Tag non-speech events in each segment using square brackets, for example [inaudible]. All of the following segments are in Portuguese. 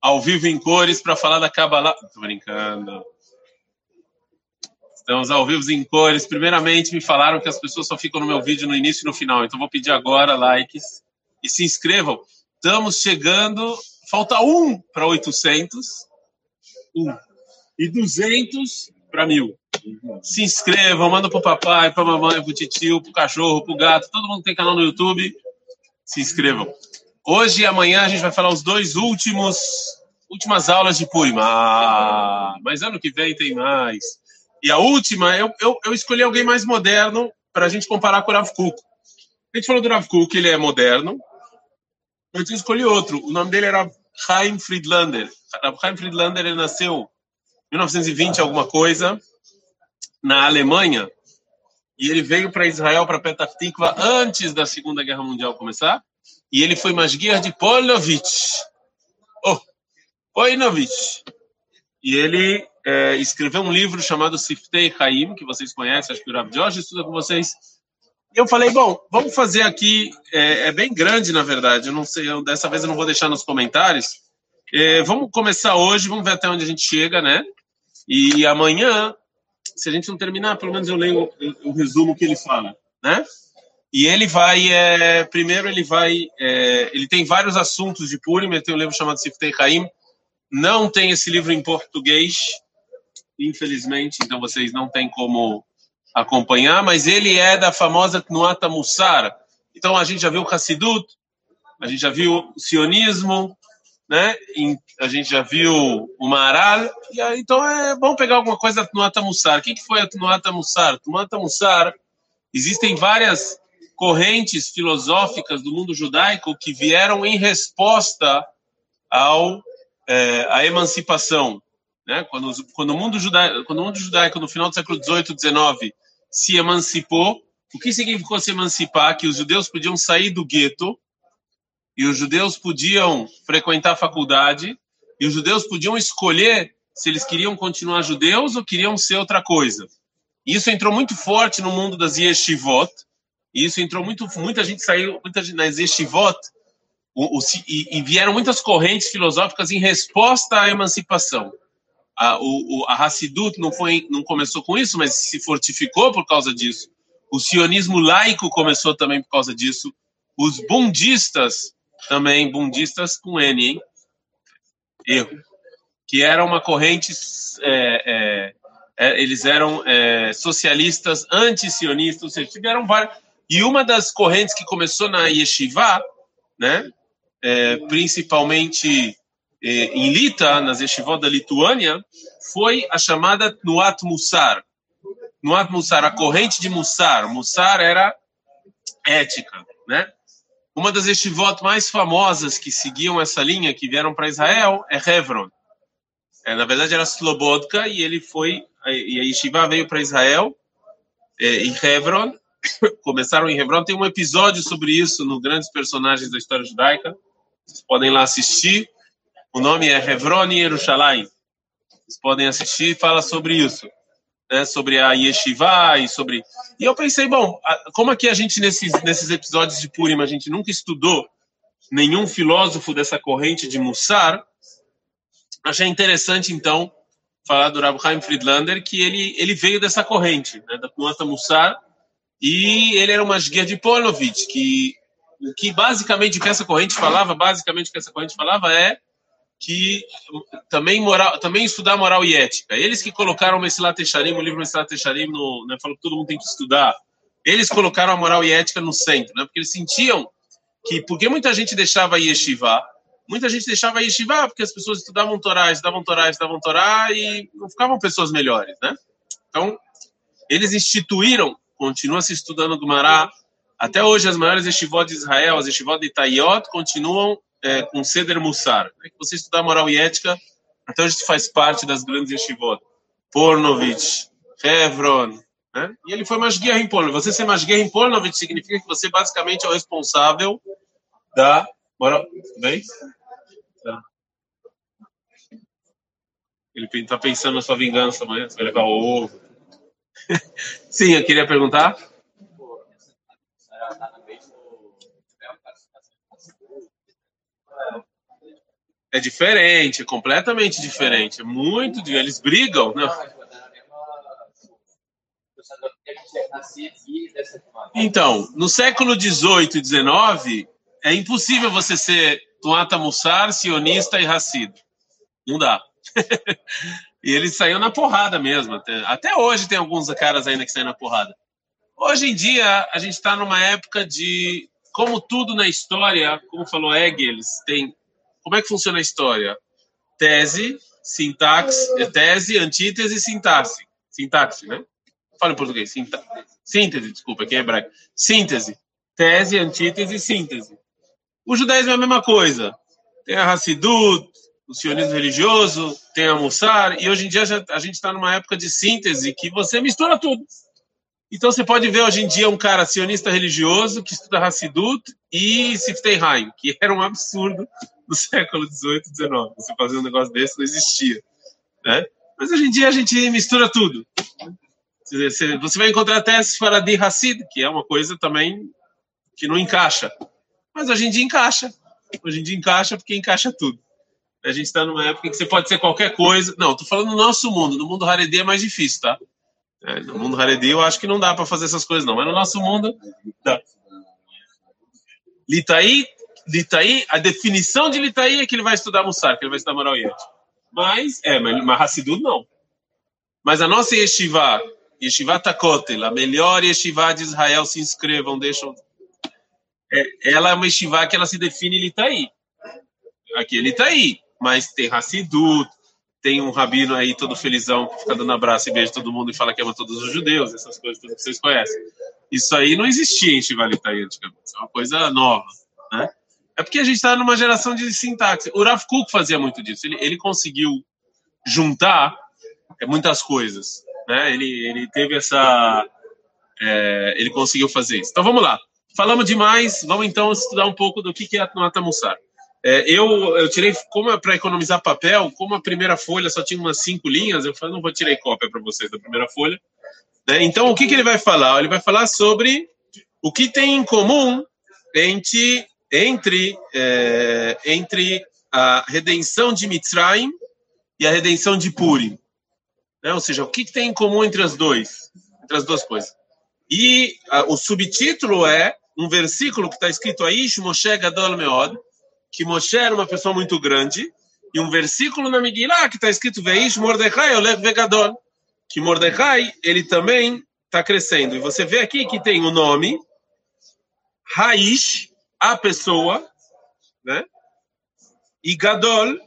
ao vivo em cores para falar da Kabbalah. Tô brincando. Estamos ao vivo em cores. Primeiramente, me falaram que as pessoas só ficam no meu vídeo no início e no final. Então, vou pedir agora likes e se inscrevam. Estamos chegando. Falta um para 800. Um. E 200 para mil. Se inscrevam, manda pro papai, pra mamãe, pro titio, pro cachorro, pro gato. Todo mundo tem canal no YouTube. Se inscrevam. Hoje e amanhã a gente vai falar os dois últimos últimas aulas de Purim. Ah, mas ano que vem tem mais. E a última, eu, eu, eu escolhi alguém mais moderno para a gente comparar com o Rav Kuk. A gente falou do Rav Kuk, ele é moderno. Eu escolhi outro. O nome dele era Chaim Friedlander. Rav Chaim Friedlander ele nasceu em 1920 alguma coisa na Alemanha e ele veio para Israel para Petah Tikva antes da Segunda Guerra Mundial começar e ele foi masguia de Polovitch. Oh. E ele é, escreveu um livro chamado Siftei Chaim, que vocês conhecem, acho que o Rav Jorge estuda com vocês. E eu falei, bom, vamos fazer aqui, é, é, bem grande, na verdade, eu não sei, eu, dessa vez eu não vou deixar nos comentários. É, vamos começar hoje, vamos ver até onde a gente chega, né? E amanhã, se a gente não terminar, pelo menos eu leio o resumo que ele fala, né? E ele vai, é, primeiro ele vai, é, ele tem vários assuntos de Purim, ele tem um livro chamado Siftei Chaim, não tem esse livro em português, infelizmente, então vocês não têm como acompanhar, mas ele é da famosa Tnuata Mussar. Então a gente já viu o Hassidut, a gente já viu o sionismo, né? A gente já viu o Maral, e aí, então é bom pegar alguma coisa da Tnuata Mussar. O que, que foi a Tnuata Mussar? Tnuata Mussar, existem várias correntes filosóficas do mundo judaico que vieram em resposta ao é, a emancipação né? Quando, quando, o mundo judaico, quando o mundo judaico, no final do século XVIII, XIX, se emancipou, o que significou se emancipar? Que os judeus podiam sair do gueto, e os judeus podiam frequentar a faculdade, e os judeus podiam escolher se eles queriam continuar judeus ou queriam ser outra coisa. Isso entrou muito forte no mundo das yeshivot, e isso entrou muito, muita gente saiu, muita gente nas o, e, e vieram muitas correntes filosóficas em resposta à emancipação a, o, a Hassidut não, foi, não começou com isso, mas se fortificou por causa disso. O sionismo laico começou também por causa disso. Os bundistas, também, bundistas com N, hein? Erro. Que era uma corrente, é, é, é, eles eram é, socialistas, anti-sionistas, ou seja, tiveram várias. E uma das correntes que começou na Yeshiva, né, é, principalmente eh, em Lita, nas yeshivot da Lituânia, foi a chamada Nuat Mussar. Nuat Mussar, a corrente de Mussar. Mussar era ética, né? Uma das yeshivot mais famosas que seguiam essa linha, que vieram para Israel, é Hebron. É, na verdade, era Slobodka, e ele foi, e a yeshiva veio para Israel, é, em Hebron. [coughs] Começaram em Hebron. Tem um episódio sobre isso no Grandes Personagens da História Judaica. Vocês podem lá assistir. O nome é Hebron e Yerushalayim. Vocês podem assistir, fala sobre isso, né? Sobre a Yeshiva e sobre. E eu pensei, bom, como aqui a gente nesses nesses episódios de Purim a gente nunca estudou nenhum filósofo dessa corrente de Mussar, achei interessante então falar do Rav Chaim Friedlander que ele ele veio dessa corrente, né, da Tnuata Mussar, e ele era uma guia de Polovitch, que o que basicamente o que essa corrente falava, basicamente que essa corrente falava é que também moral, também estudar moral e ética. Eles que colocaram o Mesilat Echarim, o livro Mesilat Echarim, no, né, falou que todo mundo tem que estudar. Eles colocaram a moral e ética no centro, né? Porque eles sentiam que porque muita gente deixava yeshiva, muita gente deixava yeshiva porque as pessoas estudavam Torá, estudavam Torá, estudavam Torá e não ficavam pessoas melhores, né? Então, eles instituíram, continua se estudando Gumará, até hoje as maiores yeshivot de Israel, as yeshivot de Itaiot, continuam é, com Seder Mussar. É que você estudar moral e ética, até hoje faz parte das grandes yeshivot. Pornovich, Hebron, né? E ele foi Masguia em Pornovich. Você ser Masguia em Pornovich significa que você basicamente é o responsável da moral. Bem? Tá. Ele está pensando na sua vingança amanhã, você vai levar o ovo. [laughs] Sim, eu queria perguntar. É diferente, é completamente diferente. É muito. Eles brigam, né? Então, no século XVIII e XIX, é impossível você ser Tuata Mussar, sionista e Hassid. Não dá. [laughs] e eles saíram na porrada mesmo. Até, até hoje tem alguns caras ainda que saem na porrada. Hoje em dia, a gente está numa época de. Como tudo na história, como falou Hegel, tem. Como é que funciona a história? Tese, sintaxe, tese, antítese sintaxe. Sintaxe, né? Fala em português. Sinta... Síntese, desculpa, aqui é hebraico. Síntese. Tese, antítese síntese. O judaísmo é a mesma coisa. Tem a Hassidut, o sionismo religioso, tem a Mussar, e hoje em dia a gente está numa época de síntese que você mistura tudo. Então você pode ver hoje em dia um cara sionista religioso que estuda Hassidut e Siftei Haim, que [laughs] era um absurdo no século XVIII, XIX. Você fazer um negócio desse não existia. Né? Mas hoje em dia a gente mistura tudo. Você vai encontrar até Faradi Hassid, que é uma coisa também que não encaixa. Mas hoje em dia encaixa. Hoje em dia encaixa porque encaixa tudo. A gente está numa época em que você pode ser qualquer coisa. Não, estou falando no nosso mundo. No mundo Haredi é mais difícil, tá? É, no mundo Haredi eu acho que não dá para fazer essas coisas, não. Mas no nosso mundo, dá. Litaí, Litaí, a definição de Litaí é que ele vai estudar Mussar, que ele vai estudar Marauiet. Mas, é, mas, mas não. Mas a nossa Yeshiva, Yeshiva Takotel, a melhor Yeshiva de Israel, se inscrevam, deixam. É, ela é uma Yeshiva que ela se define Litaí. Aqui ele está aí, mas tem Hassidut, tem um rabino aí todo felizão que fica dando abraço e beijo todo mundo e fala que ama todos os judeus, essas coisas que vocês conhecem. Isso aí não existia em Shivalitaí antigamente, é uma coisa nova, né? É porque a gente está numa geração de sintaxe. O Rav Kuk fazia muito disso. Ele, ele conseguiu juntar é, muitas coisas, né? Ele, ele teve essa... É, ele conseguiu fazer isso. Então vamos lá. Falamos demais, vamos então estudar um pouco do que é a Nota Mussar. É, eu, eu tirei, como é para economizar papel, como a primeira folha só tinha umas cinco linhas, eu falei, não vou tirar cópia para vocês da primeira folha. Né? Então, o que, que ele vai falar? Ele vai falar sobre o que tem em comum entre, entre, é, entre a redenção de Mitzrayim e a redenção de Purim. Né? Ou seja, o que, que tem em comum entre as, dois, entre as duas coisas. E a, o subtítulo é um versículo que está escrito aí, Moshe Gadol Meod, que Moshe era uma pessoa muito grande, e um versículo na Megillah que está escrito Veish Mordecai Olev Vegadol, que Mordecai, ele também está crescendo. E você vê aqui que tem o nome Raish, a pessoa, né? E Gadol,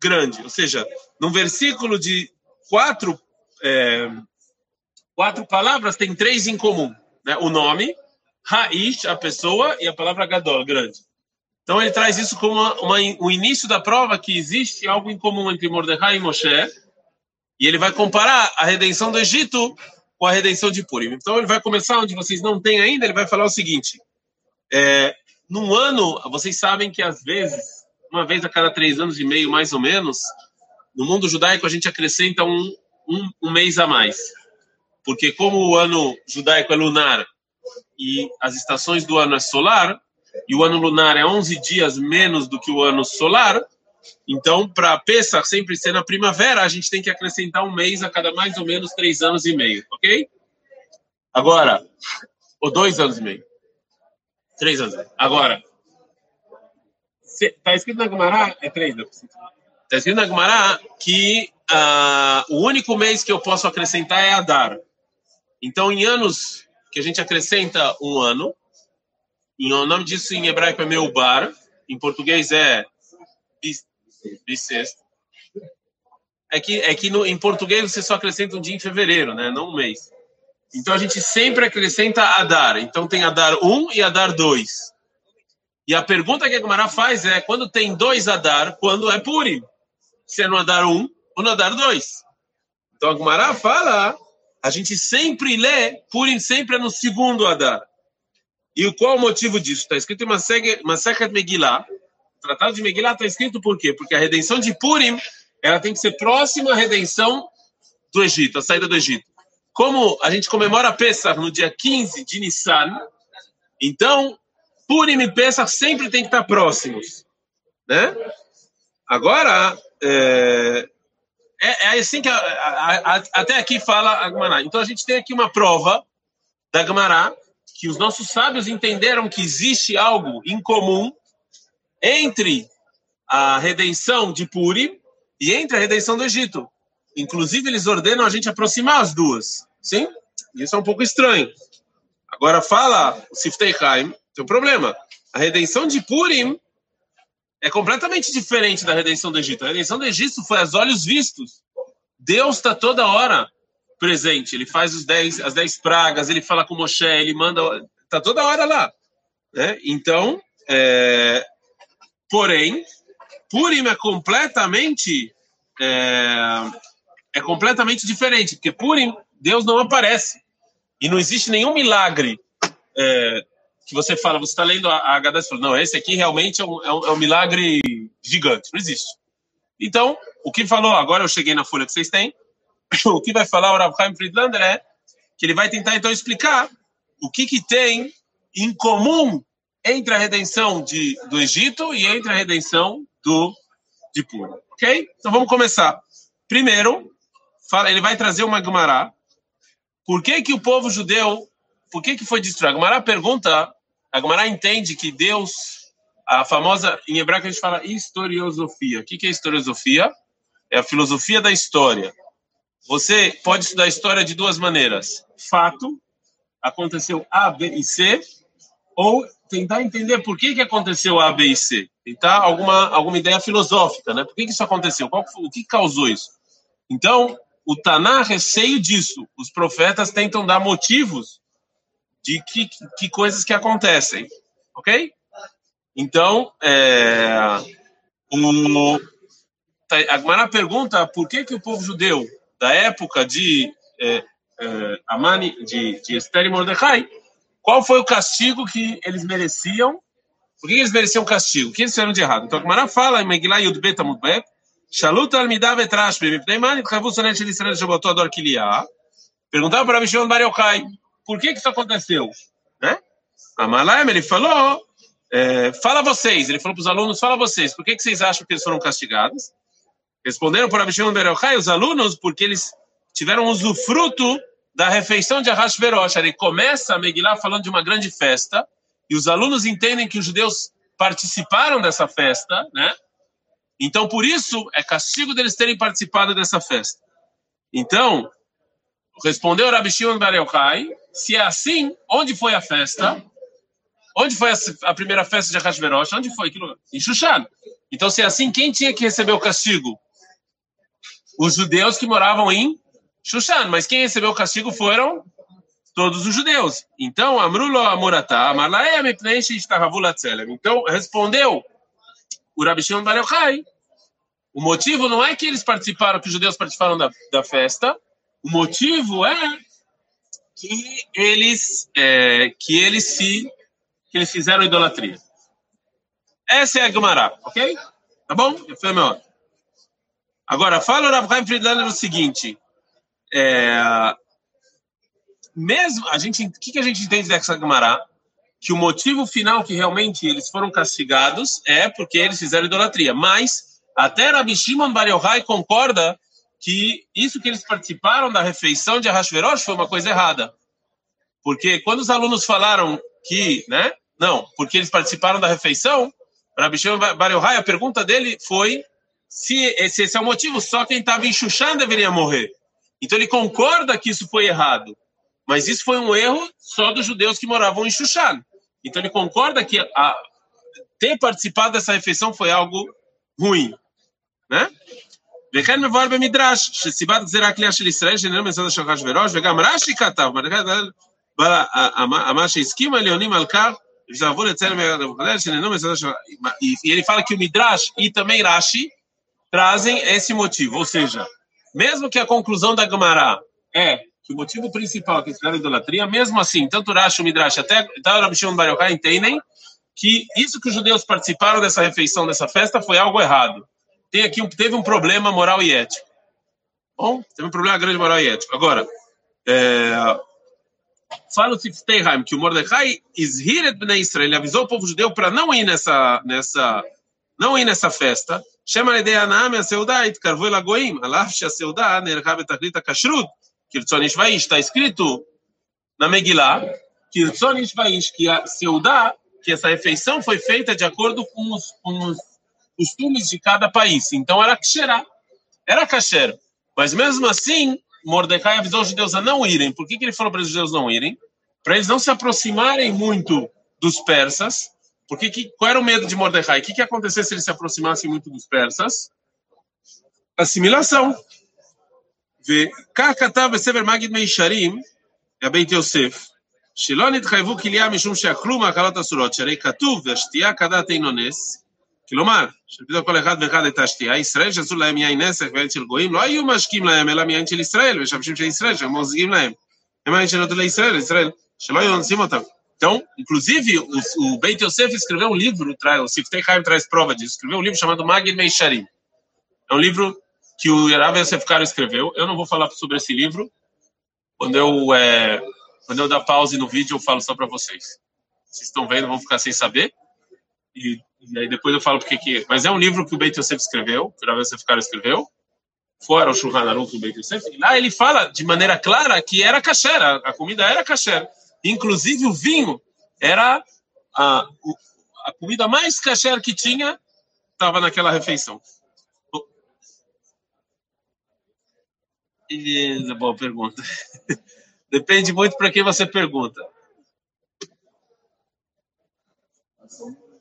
grande. Ou seja, num versículo de quatro, é, quatro palavras, tem três em comum. Né? O nome, Raish, a pessoa, e a palavra Gadol, grande. Então ele traz isso como uma, uma, o início da prova que existe algo em comum entre Mordecai e Moshe, e ele vai comparar a redenção do Egito com a redenção de Purim. Então ele vai começar onde vocês não têm ainda, ele vai falar o seguinte: é, num ano, vocês sabem que às vezes, uma vez a cada três anos e meio, mais ou menos, no mundo judaico a gente acrescenta um, um, um mês a mais. Porque como o ano judaico é lunar e as estações do ano é solar, e o ano lunar é 11 dias menos do que o ano solar, então, para Pesach sempre ser na primavera, a gente tem que acrescentar um mês a cada mais ou menos três anos e meio, ok? Agora, ou dois anos e meio. Três anos. Agora, está escrito na Gumará, é três, Está escrito na Gumará que uh, o único mês que eu posso acrescentar é Adar. Então, em anos que a gente acrescenta um ano, e o nome disso em hebraico é Meubar, em português é bissexto. É que, é que no, em português você só acrescenta um dia em fevereiro, né? não um mês. Então a gente sempre acrescenta Adar. Então tem Adar 1 e Adar 2. E a pergunta que a Gemara faz é: quando tem dois Adar, quando é Purim? Se é no Adar 1 ou no Adar 2? Então a Gemara fala: a gente sempre lê, Purim sempre é no segundo Adar. E qual o motivo disso? Está escrito em Masechet Megillah. O Tratado de Megillah está escrito por quê? Porque a redenção de Purim ela tem que ser próxima à redenção do Egito, a saída do Egito. Como a gente comemora Pesach no dia 15 de Nissan, então Purim e Pesach sempre tem que estar próximos, né? agora, é, é, é assim que a, a, a, até aqui fala a Gemara. Então a gente tem aqui uma prova da Gemara que os nossos sábios entenderam que existe algo em comum entre a redenção de Puri e entre a redenção do Egito. Inclusive, eles ordenam a gente aproximar as duas. Sim? Isso é um pouco estranho. Agora, fala o Siftei Haim, tem um problema. A redenção de Purim é completamente diferente da redenção do Egito. A redenção do Egito foi aos olhos vistos. Deus está toda hora presente. Ele faz os dez, as dez pragas, ele fala com Moshe, ele manda. Está toda hora lá. Né? Então, é... porém, Purim é completamente. É... é completamente diferente, porque Purim, Deus não aparece. E não existe nenhum milagre é, que você fala, você está lendo a, Hadassah e fala, não, esse aqui realmente é um, é, um, é um, milagre gigante, não existe. Então, o que falou, agora eu cheguei na folha que vocês têm, [coughs] o que vai falar o Rav Chaim Friedlander é que ele vai tentar então explicar o que, que tem em comum entre a redenção de, do Egito e entre a redenção do de Pura. Ok? Então vamos começar. Primeiro, fala, ele vai trazer uma Gemara. Por que, que o povo judeu, por que, que foi destruído? A Gemara pergunta a Gemara entende que Deus, a famosa, em hebraico a gente fala historiosofia. O que, que é historiosofia? É a filosofia da história. Você pode estudar a história de duas maneiras. Fato, aconteceu A, B e C, ou tentar entender por que, que aconteceu A, B e C. Tentar alguma, alguma ideia filosófica, né? Por que, que isso aconteceu? Qual, o que causou isso? Então, o Taná receio disso. Os profetas tentam dar motivos de que, que coisas que acontecem, ok? Então, é, tá, a pergunta por que, que o povo judeu da época de é, é, Amani, de, de Esther e Mordecai, qual foi o castigo que eles mereciam? Por que eles mereciam castigo? O que eles fizeram de errado? Então a Gemara fala em Megillah Yud Bet Amud Bet, Shalut al Midav et Rashbe, Mipnei Man, Itchavu Sonet Shel Israel Shabotot Ador Kiliah, perguntaram para Mishon Bar Yochai, por que, que isso aconteceu? Né? A Malaim, ele falou, é, fala vocês, ele falou para os alunos, fala vocês, por que, que vocês acham que eles foram castigados? Responderam para Abishon Berochai, os alunos, porque eles tiveram usufruto da refeição de Arrash Verosh. Ele começa a Megillah falando de uma grande festa, e os alunos entendem que os judeus participaram dessa festa, né? Então, por isso, é castigo deles terem participado dessa festa. Então, respondeu Rabi Shimon Bar Yochai, se é assim, onde foi a festa? Onde foi a, primeira festa de Hashverosh? Onde foi? Em Shushan. Então, se é assim, quem tinha que receber o castigo? Os judeus que moravam em Shushan. Mas quem recebeu o castigo foram todos os judeus. Então, Amrulo Amurata, Amalae Mipneish Ishtahavulatzelem. Então, respondeu o Rabi Shimon Bar Yochai, o motivo não é que eles participaram, que os judeus participaram da, da festa, o motivo é que eles é, que eles se que eles fizeram idolatria. Essa é a Gemara, ok? Tá bom? Foi meu. Agora, fala o Rav Friedlander o seguinte, é, mesmo a gente, o que, que a gente entende dessa Gemara? Que o motivo final que realmente eles foram castigados é porque eles fizeram idolatria. Mas até Rabi Shimon Bar Yochai concorda que isso que eles participaram da refeição de Arrashverosh foi uma coisa errada. Porque quando os alunos falaram que, né, não, porque eles participaram da refeição, para Shimon Bar Yochai, a pergunta dele foi se esse, esse é o motivo, só quem estava em Shushan deveria morrer. Então ele concorda que isso foi errado, mas isso foi um erro só dos judeus que moravam em Shushan. Então ele concorda que a, ter participado dessa refeição foi algo ruim, né? וכן מבואר במדרש, שסיבת גזירה כליאה של ישראל שאיננו מצד של אחשוורוש, וגם רש"י כתב, אמר שהסכים העליונים על כך, ושאהבו לציין מרדכדל שאיננו מצד של... E ele fala que o trazem esse motivo, ou seja, mesmo que a conclusão da Gemara é que o motivo principal que fizeram idolatria, mesmo assim, tanto Rashi Midrash, até, até o Rabi Shimon Bar entendem que isso que os judeus participaram dessa refeição, dessa festa, foi algo errado tem aqui teve um problema moral e ético. Bom, teve um problema grande moral e ético. Agora, é, fala o Tifteheim que o Mordecai Israel, ele avisou o povo judeu para não ir nessa, nessa, não ir nessa festa. Chama a ideia Name a Seudá, Itkarvoi Alaf Shea Seudá, Nerhab Etaklita Kashrut, Kirtzon Ishvaish, está escrito na Megilá, Kirtzon Ishvaish, que a que essa refeição foi feita de acordo com os, costumes de cada país. Então era Ksherá, era Kasher. Mas mesmo assim, Mordecai avisou os judeus a não irem. Por que, que ele falou para os judeus não irem? Para eles não se aproximarem muito dos persas, Porque que, qual era o medo de Mordecai? O que, que ia acontecer se eles se aproximassem muito dos persas? Assimilação. וכך כתב בספר מגיד מישרים, הבית יוסף, שלא נתחייבו כליה משום שאכלו מאכלות אסורות, שהרי כתוב, והשתייה כדת אינו נס, כלומר, שפתאום כל אחד ואחד את השתייה, ישראל שאסור להם יין נסך ויין של גויים, לא היו משקים להם אלא מיין של ישראל, ושמשים של ישראל, שהם מוזגים להם. הם היין שנותן לישראל, ישראל, שלא היו אונסים אותם. Então, inclusive, o, o Beit Yosef escreveu um livro, o Siftei Chaim traz prova disso, escreveu um livro chamado Magid Meisharim. É um livro que o Rav Yosef Karo escreveu. Eu não vou falar sobre esse livro. Quando eu, é, quando eu dar pause no vídeo, eu falo só para vocês. Vocês estão vendo, vão ficar sem saber. E, e aí depois eu falo porque que... Mas é um livro que o Beit Yosef escreveu, que o Rav Yosef Karo escreveu. Fora o Shulchan Aruch do Beit Yosef. E lá ele fala de maneira clara que era kasher, a comida era kasher. Inclusive o vinho era a, a comida mais kasher que tinha, estava naquela refeição. E, boa pergunta. [laughs] Depende muito para quem você pergunta.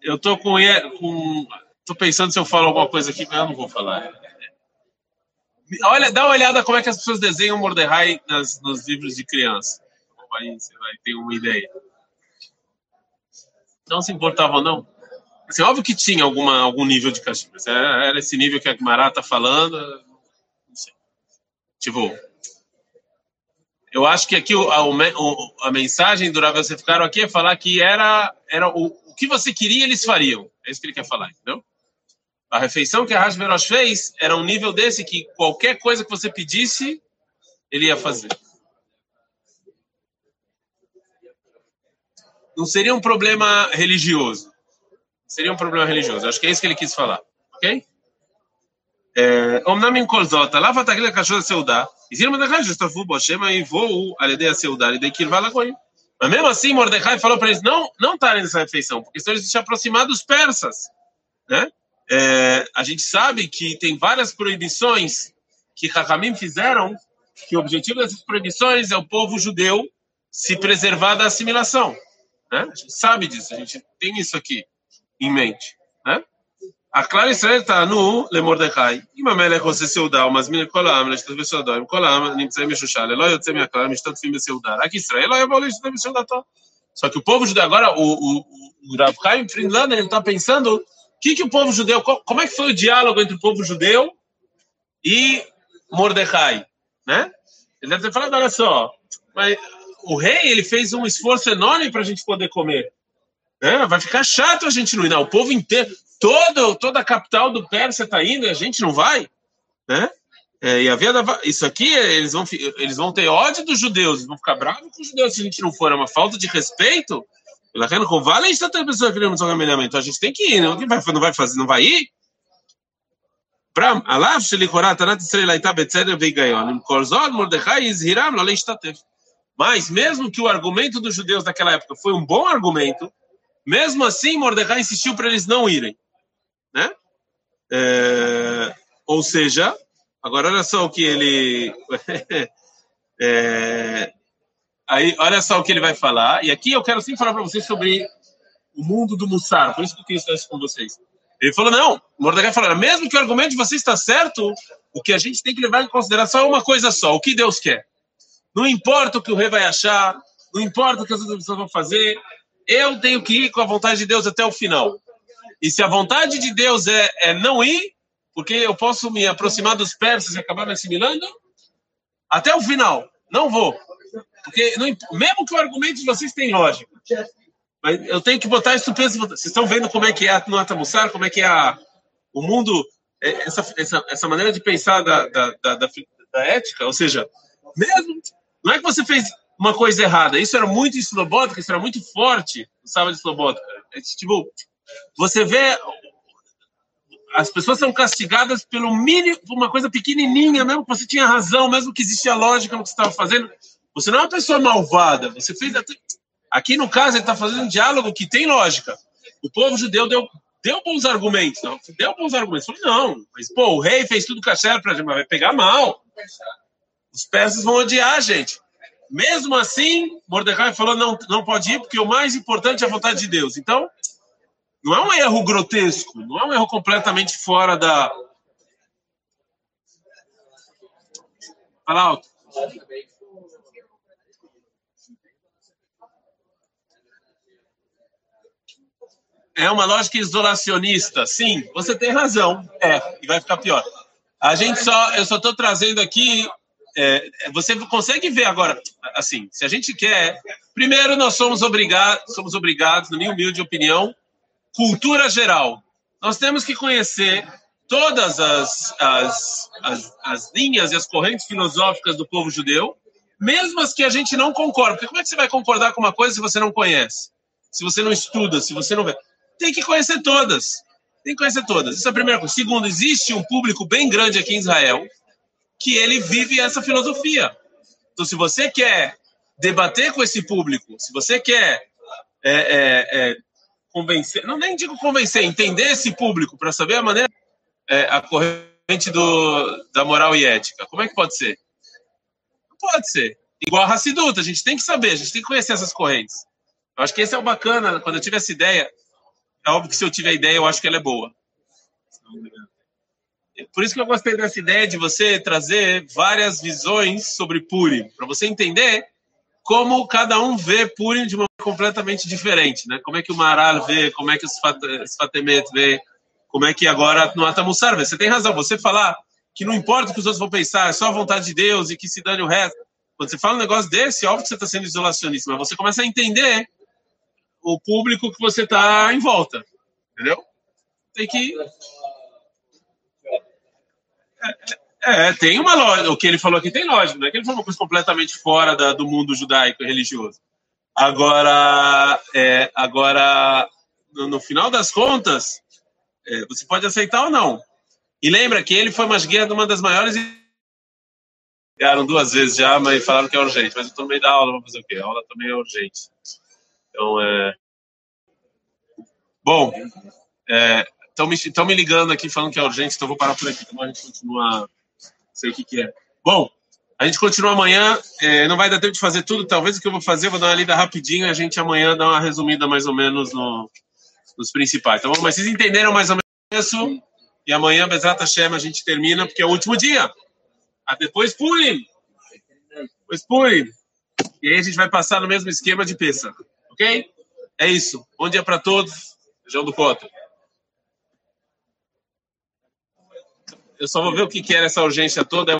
Eu tô com, com pensando se eu falo alguma coisa aqui, mas eu não vou falar. Olha, dá uma olhada como é que as pessoas desenham Mordecai nas, nos livros de criança. Aí você vai ter uma ideia. Não se importavam, não. Assim, óbvio que tinha alguma, algum nível de castigo. Era, era esse nível que a Guimarães está falando. Não sei. Tipo, eu acho que aqui a, a, mensagem do Rav Yosef Karo aqui é falar que era, era o, o que você queria, eles fariam. É isso que ele quer falar, entendeu? A refeição que a Hashverosh fez era um nível desse que qualquer coisa que você pedisse, ele ia fazer. Não seria um problema religioso. Seria um problema religioso. Acho que é isso que ele quis falar. Ok? אמנם עם כל זאת, על אף התגלית הקשור לסעודה, הזהיר מרדכי שהשתתפו בו, שמא יבואו על ידי הסעודה, על ידי קרבה לגויים. Mas mesmo assim, Mordecai falou para eles não não estarem nessa refeição, porque senão eles se aproximar dos persas. Né? É, a gente sabe que tem várias proibições que Rahamim fizeram, que o objetivo dessas proibições é o povo judeu se preservar da assimilação. Né? Sabe disso, a gente tem isso aqui em mente. Né? A Clara Israel está no Lemordecai. E Mamelech você seudá, mas minha colam, nas três pessoas doem colam, nimtzei meshushal, eloi yotze minha colam, estat fim seudá. Aqui Israel, eloi abolei estat fim seudá Só que o povo judeu, agora o, o, o Rav Chaim Friedlander, ele está pensando o que, que o povo judeu, como é que foi o diálogo entre o povo judeu e Mordecai, né? Ele deve ter falado, olha só, mas o rei ele fez um esforço enorme para a gente poder comer. É, vai ficar chato a gente não ir. Não, o povo inteiro, todo, toda a capital do Pérsia está indo e a gente não vai. Né? É, e havia, isso aqui, eles vão, eles vão ter ódio dos judeus, eles vão ficar bravos com os judeus se a gente não for. É uma falta de respeito. A gente. A gente tem que ir, né? não, vai, não vai fazer, não vai ir. Pram, Korzod, mas, mesmo que o argumento dos judeus daquela época foi um bom argumento, mesmo assim, Mordecai insistiu para eles não irem. Né? É, ou seja, agora olha só o que ele. [laughs] é, aí, olha só o que ele vai falar. E aqui eu quero sim falar para vocês sobre o mundo do Mussar, por isso que eu estar isso com vocês. Ele falou: não, Mordecai falou: mesmo que o argumento de vocês está certo, o que a gente tem que levar em consideração é uma coisa só: o que Deus quer. Não importa o que o rei vai achar, não importa o que as outras pessoas vão fazer, eu tenho que ir com a vontade de Deus até o final. E se a vontade de Deus é, é não ir, porque eu posso me aproximar dos persas e acabar me assimilando, até o final, não vou. Porque não, mesmo que o argumento de vocês tenha lógica, mas eu tenho que botar isso peso. Vocês estão vendo como é que é a Nota como é que é a, o mundo, é, essa, essa, essa maneira de pensar da, da, da, da ética, ou seja, mesmo não é que você fez uma coisa errada. Isso era muito Slobodka, isso era muito forte no sábado de Slobodka. É, tipo, você vê as pessoas são castigadas pelo mínimo, por uma coisa pequenininha, mesmo que você tinha razão, mesmo que existia lógica no que você estava fazendo. Você não é uma pessoa malvada. Você fez até... aqui no caso ele está fazendo um diálogo que tem lógica. O povo judeu deu deu bons argumentos, não? Deu bons argumentos. Falei, não, mas pô, o rei fez tudo cachê para vai pegar mal. Os persas vão odiar a gente. Mesmo assim, Mordecai falou, não, não pode ir, porque o mais importante é a vontade de Deus. Então, não é um erro grotesco, não é um erro completamente fora da. Fala alto. É uma lógica isolacionista, sim. Você tem razão. É, e vai ficar pior. A gente só, eu só estou trazendo aqui. É, você consegue ver agora, assim, se a gente quer. Primeiro, nós somos obrigados, somos obrigados, na minha humilde opinião, cultura geral. Nós temos que conhecer todas as, as, as, as linhas e as correntes filosóficas do povo judeu, mesmo as que a gente não concorda. Porque como é que você vai concordar com uma coisa se você não conhece? Se você não estuda, se você não vê? Tem que conhecer todas. Tem que conhecer todas. Isso é a primeira coisa. Segundo, existe um público bem grande aqui em Israel que ele vive essa filosofia. Então, se você quer debater com esse público, se você quer é, é, é, convencer, não nem digo convencer, entender esse público para saber a maneira, é, a corrente do, da moral e ética. Como é que pode ser? Não pode ser. Igual a Hassiduta, a gente tem que saber, a gente tem que conhecer essas correntes. Eu acho que esse é o bacana, quando eu tive essa ideia, é óbvio que se eu tiver ideia, eu acho que ela é boa. Por isso que eu gostei dessa ideia de você trazer várias visões sobre Purim, para você entender como cada um vê Purim de uma completamente diferente, né? Como é que o Maral vê, como é que os Fatemet vê, como é que agora no Atamussar vê. Você tem razão, você falar que não importa o que os outros vão pensar, é só a vontade de Deus e que se dane o resto. Quando você fala um negócio desse, óbvio que você está sendo isolacionista, mas você começa a entender o público que você está em volta, entendeu? Tem que... É, é, tem uma lógica. O que ele falou aqui tem lógica, não é que ele falou uma coisa completamente fora da, do mundo judaico religioso. Agora, é, agora no, no, final das contas, é, você pode aceitar ou não. E lembra que ele foi guia de uma das maiores. Ligaram duas vezes já, mas falaram que é urgente. Mas eu estou no meio da aula, vamos fazer o quê? A aula também é urgente. Então, é. Bom, estão me, me ligando aqui falando que é urgente, então vou parar por aqui. Então a gente continua sei o que, que é. Bom, a gente continua amanhã. É, não vai dar tempo de fazer tudo. Talvez o que eu vou fazer, vou dar uma lida rapidinho e a gente amanhã dá uma resumida mais ou menos no, nos principais. Então, mas vocês entenderam mais ou menos isso? E amanhã, Bezat Hashem, a gente termina, porque é o último dia. Ah, depois Purim. Depois Purim. E aí a gente vai passar no mesmo esquema de peça. Ok? É isso. Bom dia para todos. João do Coto. Eu só vou ver o que, que era essa urgência toda.